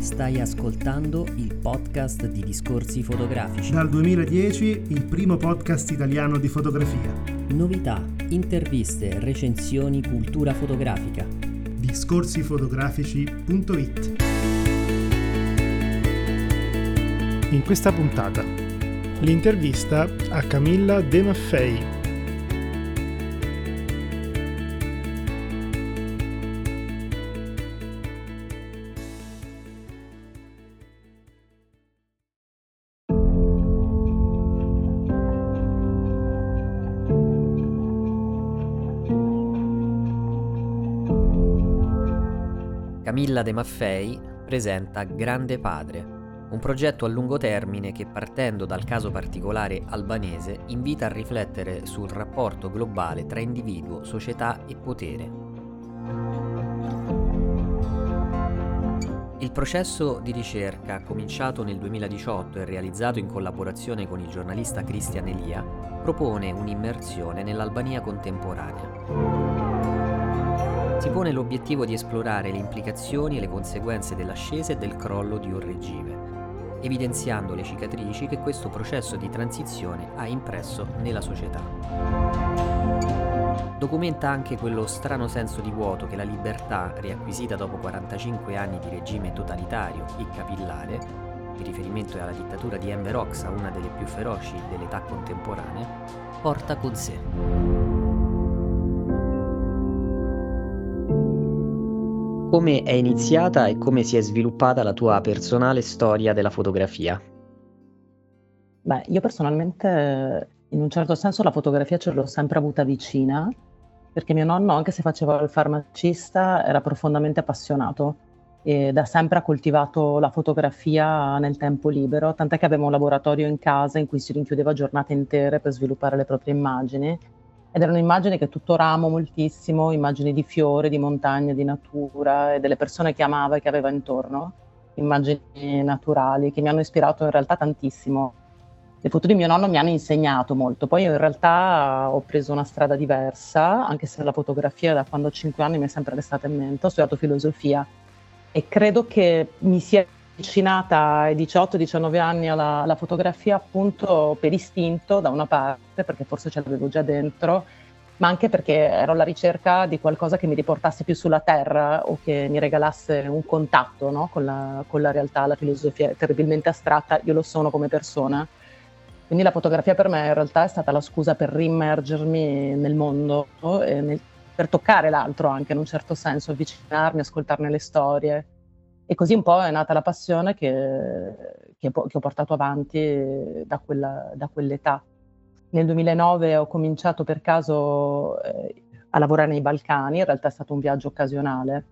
Stai ascoltando il podcast di Discorsi Fotografici. Dal 2010 il primo podcast italiano di fotografia. Novità, interviste, recensioni, cultura fotografica. Discorsifotografici.it In questa puntata l'intervista a Camilla De Maffei, Camilla De Maffei presenta Grande Padre, un progetto a lungo termine che partendo dal caso particolare albanese invita a riflettere sul rapporto globale tra individuo, società e potere. Il processo di ricerca, cominciato nel 2018 e realizzato in collaborazione con il giornalista Christian Elia, propone un'immersione nell'Albania contemporanea si pone l'obiettivo di esplorare le implicazioni e le conseguenze dell'ascesa e del crollo di un regime, evidenziando le cicatrici che questo processo di transizione ha impresso nella società. Documenta anche quello strano senso di vuoto che la libertà, riacquisita dopo 45 anni di regime totalitario e capillare, in riferimento alla dittatura di Enver Hoxha, una delle più feroci dell'età contemporanea, porta con sé. Come è iniziata e come si è sviluppata la tua personale storia della fotografia? Beh, io personalmente in un certo senso la fotografia ce l'ho sempre avuta vicina, perché mio nonno, anche se faceva il farmacista, era profondamente appassionato e da sempre ha coltivato la fotografia nel tempo libero, tant'è che aveva un laboratorio in casa in cui si rinchiudeva giornate intere per sviluppare le proprie immagini ed erano immagini che tuttora amo moltissimo, immagini di fiori, di montagne, di natura e delle persone che amava e che aveva intorno, immagini naturali che mi hanno ispirato in realtà tantissimo. Le foto di mio nonno mi hanno insegnato molto, poi io in realtà ho preso una strada diversa, anche se la fotografia da quando ho 5 anni mi è sempre restata in mente, ho studiato filosofia e credo che mi sia avvicinata ai 18-19 anni alla, alla, fotografia appunto per istinto da una parte, perché forse ce l'avevo già dentro, ma anche perché ero alla ricerca di qualcosa che mi riportasse più sulla terra o che mi regalasse un contatto no? con, la, con, la, realtà, la filosofia è terribilmente astratta, io lo sono come persona. Quindi la fotografia per me in realtà è stata la scusa per rimmergermi nel mondo nel, per toccare l'altro anche in un certo senso, avvicinarmi, ascoltarne le storie e così un po' è nata la passione che, che, che ho portato avanti da, quella, da, quell'età. Nel 2009 ho cominciato per caso eh, a lavorare nei Balcani, in realtà è stato un viaggio occasionale,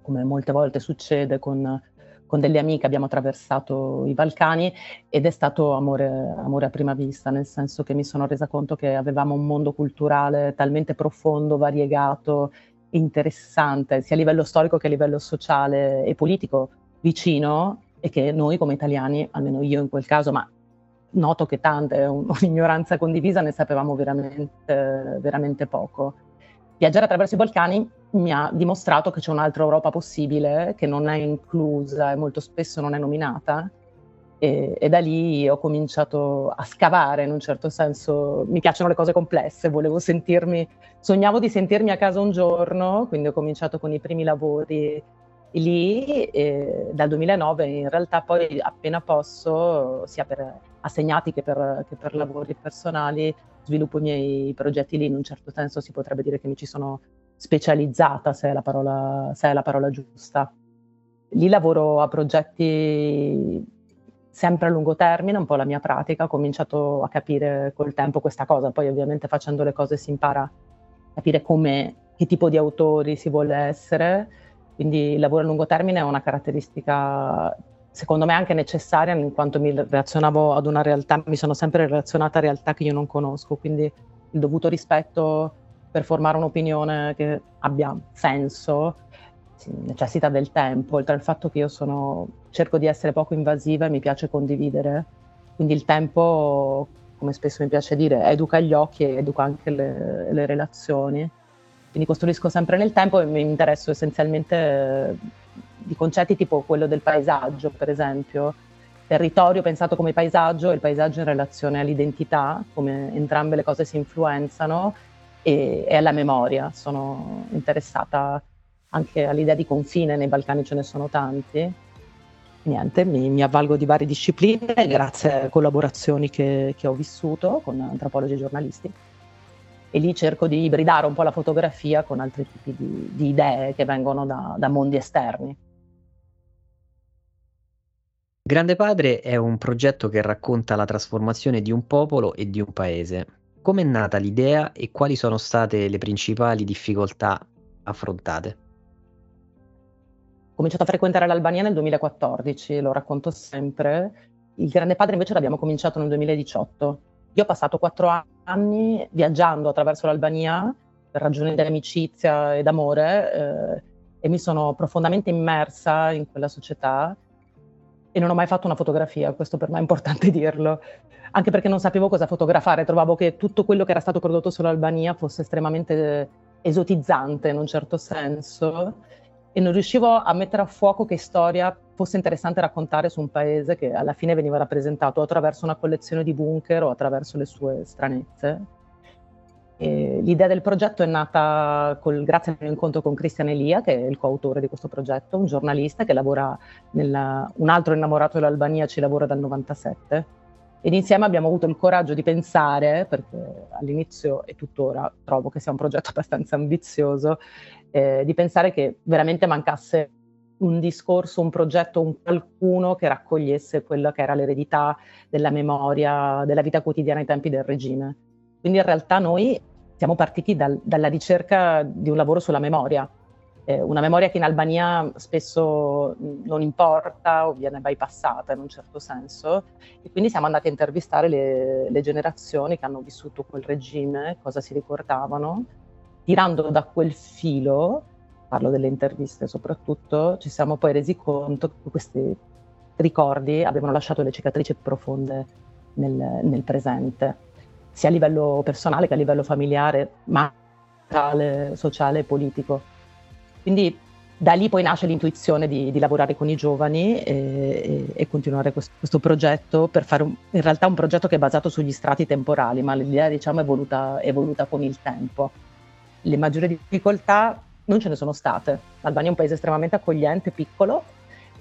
come molte volte succede con, con delle amiche abbiamo attraversato i Balcani ed è stato amore, amore, a prima vista, nel senso che mi sono resa conto che avevamo un mondo culturale talmente profondo, variegato interessante, sia a livello storico che a livello sociale e politico, vicino e che noi come italiani, almeno io in quel caso, ma noto che tante, un'ignoranza condivisa, ne sapevamo veramente, veramente poco. Viaggiare attraverso i Balcani mi ha dimostrato che c'è un'altra Europa possibile, che non è inclusa e molto spesso non è nominata, e, e, da lì ho cominciato a scavare in un certo senso. Mi piacciono le cose complesse, volevo sentirmi, sognavo di sentirmi a casa un giorno, quindi ho cominciato con i primi lavori lì e dal 2009 in realtà poi appena posso, sia per assegnati che per, che per lavori personali, sviluppo i miei progetti lì, in un certo senso si potrebbe dire che mi ci sono specializzata, se è la parola, se è la parola giusta. Lì lavoro a progetti sempre a lungo termine, un po' la mia pratica, ho cominciato a capire col tempo questa cosa, poi ovviamente facendo le cose si impara a capire come, che tipo di autori si vuole essere, quindi il lavoro a lungo termine è una caratteristica secondo me anche necessaria in quanto mi relazionavo ad una realtà, mi sono sempre relazionata a realtà che io non conosco, quindi il dovuto rispetto per formare un'opinione che abbia senso necessita del tempo, oltre al fatto che io sono, cerco di essere poco invasiva e mi piace condividere, quindi il tempo, come spesso mi piace dire, educa gli occhi e educa anche le, le relazioni. Quindi costruisco sempre nel tempo e mi interesso essenzialmente eh, di concetti tipo quello del paesaggio, per esempio. Territorio pensato come paesaggio e il paesaggio in relazione all'identità, come entrambe le cose si influenzano, e, e alla memoria. Sono interessata anche all'idea di confine, nei Balcani ce ne sono tanti. Niente, mi, mi avvalgo di varie discipline grazie a collaborazioni che, che ho vissuto con antropologi e giornalisti e lì cerco di ibridare un po' la fotografia con altri tipi di, di idee che vengono da, da mondi esterni. Grande Padre è un progetto che racconta la trasformazione di un popolo e di un paese. Come è nata l'idea e quali sono state le principali difficoltà affrontate? Cominciato a frequentare l'Albania nel 2014, lo racconto sempre. Il Grande Padre invece l'abbiamo cominciato nel 2018. Io ho passato quattro anni viaggiando attraverso l'Albania per ragioni di amicizia e d'amore eh, e mi sono profondamente immersa in quella società e non ho mai fatto una fotografia, questo per me è importante dirlo, anche perché non sapevo cosa fotografare, trovavo che tutto quello che era stato prodotto sull'Albania fosse estremamente esotizzante in un certo senso e non riuscivo a mettere a fuoco che storia fosse interessante raccontare su un paese che alla fine veniva rappresentato attraverso una collezione di bunker o attraverso le sue stranezze. E l'idea del progetto è nata col, grazie al mio incontro con Cristian Elia, che è il coautore di questo progetto, un giornalista che lavora nella, un altro innamorato dell'Albania, ci lavora dal 97 ed insieme abbiamo avuto il coraggio di pensare, perché all'inizio e tuttora trovo che sia un progetto abbastanza ambizioso, eh, di pensare che veramente mancasse un discorso, un progetto, un qualcuno che raccogliesse quella che era l'eredità della memoria, della vita quotidiana ai tempi del regime. Quindi in realtà noi siamo partiti dal, dalla ricerca di un lavoro sulla memoria, eh, una memoria che in Albania spesso non importa o viene bypassata in un certo senso e quindi siamo andati a intervistare le, le generazioni che hanno vissuto quel regime, cosa si ricordavano, tirando da quel filo, parlo delle interviste soprattutto, ci siamo poi resi conto che questi ricordi avevano lasciato le cicatrici profonde nel, nel presente, sia a livello personale che a livello familiare, ma sociale e politico. Quindi da lì poi nasce l'intuizione di, di lavorare con i giovani e, e, e continuare questo, questo, progetto per fare un, in realtà un progetto che è basato sugli strati temporali, ma l'idea diciamo è evoluta, è evoluta con il tempo. Le maggiori difficoltà non ce ne sono state. L'Albania è un paese estremamente accogliente, piccolo,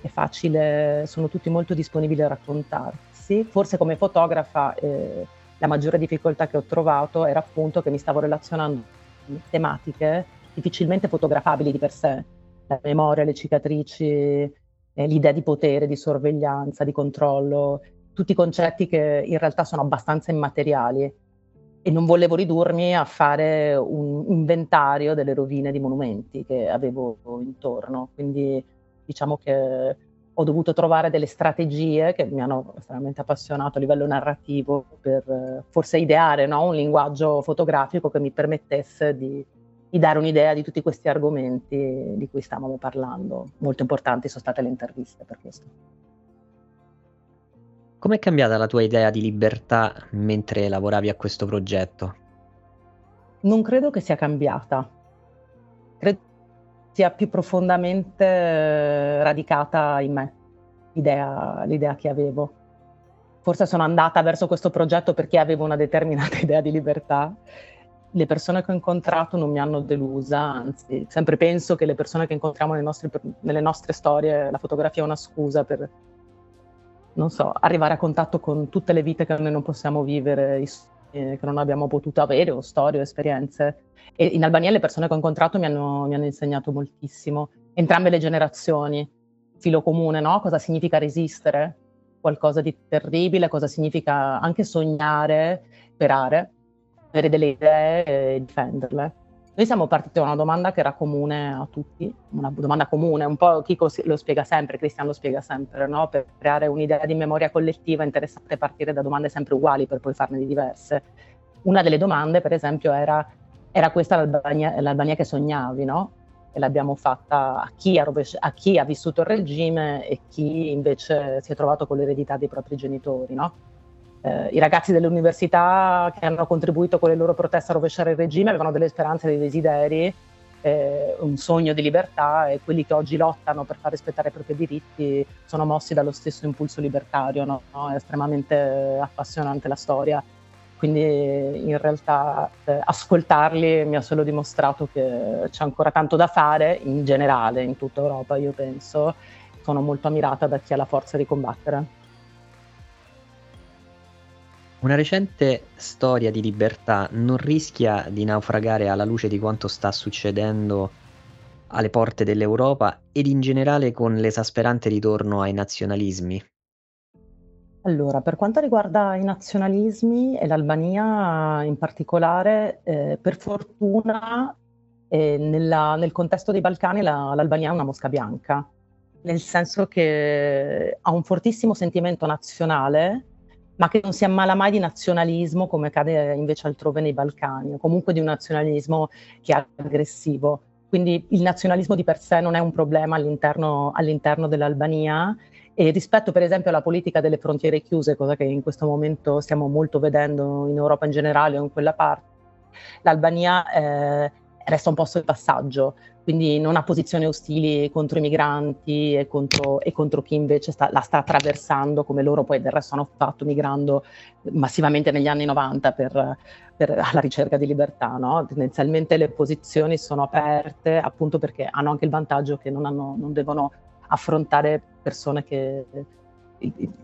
è facile, sono tutti molto disponibili a raccontarsi. Forse come fotografa eh, la maggiore difficoltà che ho trovato era appunto che mi stavo relazionando tematiche difficilmente fotografabili di per sé. La memoria, le cicatrici, eh, l'idea di potere, di sorveglianza, di controllo, tutti concetti che in realtà sono abbastanza immateriali e non volevo ridurmi a fare un inventario delle rovine di monumenti che avevo intorno. Quindi diciamo che ho dovuto trovare delle strategie che mi hanno estremamente appassionato a livello narrativo per eh, forse ideare no? un linguaggio fotografico che mi permettesse di di dare un'idea di tutti questi argomenti di cui stavamo parlando. Molto importanti sono state le interviste per questo. Com'è cambiata la tua idea di libertà mentre lavoravi a questo progetto? Non credo che sia cambiata. Credo sia più profondamente eh, radicata in me l'idea, l'idea che avevo. Forse sono andata verso questo progetto perché avevo una determinata idea di libertà le persone che ho incontrato non mi hanno delusa, anzi, sempre penso che le persone che incontriamo nostre, nelle nostre storie, la fotografia è una scusa per, non so, arrivare a contatto con tutte le vite che noi non possiamo vivere, che non abbiamo potuto avere, o storie o esperienze. E in Albania le persone che ho incontrato mi hanno, mi hanno insegnato moltissimo, entrambe le generazioni, filo comune, no? Cosa significa resistere? Qualcosa di terribile, cosa significa anche sognare, sperare avere delle idee e difenderle. Noi siamo partiti da una domanda che era comune a tutti, una domanda comune, un po' Chico lo spiega sempre, Cristian lo spiega sempre, no? per creare un'idea di memoria collettiva è interessante partire da domande sempre uguali per poi farne di diverse. Una delle domande, per esempio, era, era questa l'Albania, l'Albania, che sognavi, no? E l'abbiamo fatta a chi, ha a chi, ha vissuto il regime e chi invece si è trovato con l'eredità dei propri genitori, no? Eh, i ragazzi delle università che hanno contribuito con le loro proteste a rovesciare il regime avevano delle speranze dei desideri, eh, un sogno di libertà e quelli che oggi lottano per far rispettare i propri diritti sono mossi dallo stesso impulso libertario, no? è estremamente appassionante la storia. Quindi in realtà eh, ascoltarli mi ha solo dimostrato che c'è ancora tanto da fare in generale in tutta Europa, io penso. Sono molto ammirata da chi ha la forza di combattere. Una recente storia di libertà non rischia di naufragare alla luce di quanto sta succedendo alle porte dell'Europa ed in generale con l'esasperante ritorno ai nazionalismi? Allora, per quanto riguarda i nazionalismi e l'Albania in particolare, eh, per fortuna eh, nella, nel contesto dei Balcani la, l'Albania è una mosca bianca, nel senso che ha un fortissimo sentimento nazionale ma che non si ammala mai di nazionalismo come accade invece altrove nei Balcani, o comunque di un nazionalismo che è aggressivo. Quindi il nazionalismo di per sé non è un problema all'interno, all'interno dell'Albania e rispetto per esempio alla politica delle frontiere chiuse, cosa che in questo momento stiamo molto vedendo in Europa in generale o in quella parte, l'Albania eh, resta un posto di passaggio, quindi non ha posizioni ostili contro i migranti e contro, e contro chi invece sta, la sta attraversando, come loro poi del resto hanno fatto migrando massivamente negli anni 90 per, per, alla ricerca di libertà. No? Tendenzialmente le posizioni sono aperte appunto perché hanno anche il vantaggio che non, hanno, non devono affrontare persone che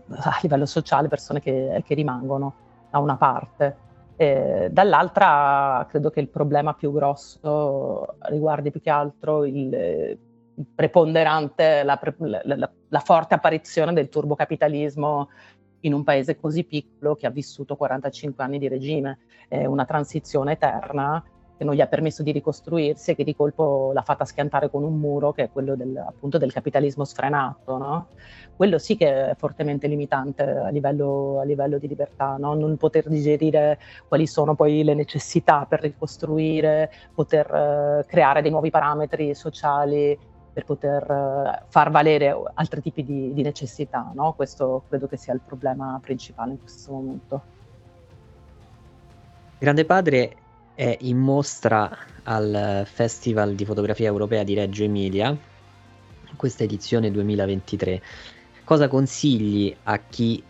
a livello sociale, persone che, che rimangono da una parte. Eh, dall'altra credo che il problema più grosso riguardi più che altro il, il preponderante, la, la, la, la, forte apparizione del turbocapitalismo in un paese così piccolo che ha vissuto 45 anni di regime, eh, una transizione eterna che non gli ha permesso di ricostruirsi e che di colpo l'ha fatta schiantare con un muro che è quello del, appunto del capitalismo sfrenato. No? Quello sì che è fortemente limitante a livello, a livello di libertà, no? non poter digerire quali sono poi le necessità per ricostruire, poter uh, creare dei nuovi parametri sociali per poter uh, far valere altri tipi di, di necessità. No? Questo credo che sia il problema principale in questo momento. Grande padre è in mostra al Festival di fotografia europea di Reggio Emilia, questa edizione 2023. Cosa consigli a chi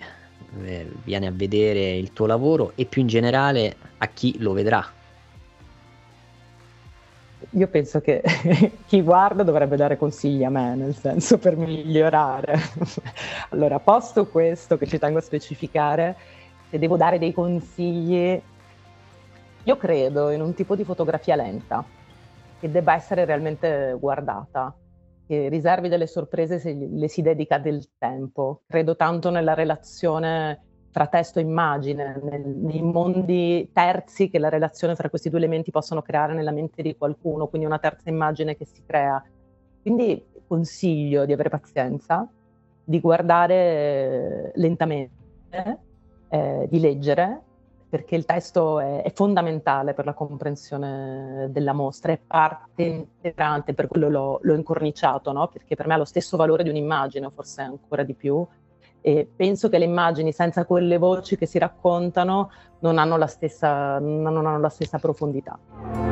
eh, viene a vedere il tuo lavoro e più in generale a chi lo vedrà? Io penso che chi guarda dovrebbe dare consigli a me, nel senso per migliorare. allora, posto questo che ci tengo a specificare, se devo dare dei consigli io credo in un tipo di fotografia lenta, che debba essere realmente guardata, che riservi delle sorprese se le si dedica del tempo. Credo tanto nella relazione tra testo e immagine, nel, nei mondi terzi che la relazione tra questi due elementi possono creare nella mente di qualcuno, quindi una terza immagine che si crea. Quindi consiglio di avere pazienza, di guardare lentamente, eh, di leggere perché il testo è, è, fondamentale per la comprensione della mostra, è parte integrante, per quello l'ho, l'ho incorniciato, no? perché per me ha lo stesso valore di un'immagine, forse ancora di più, e penso che le immagini senza quelle voci che si raccontano non hanno la stessa, non hanno la stessa profondità.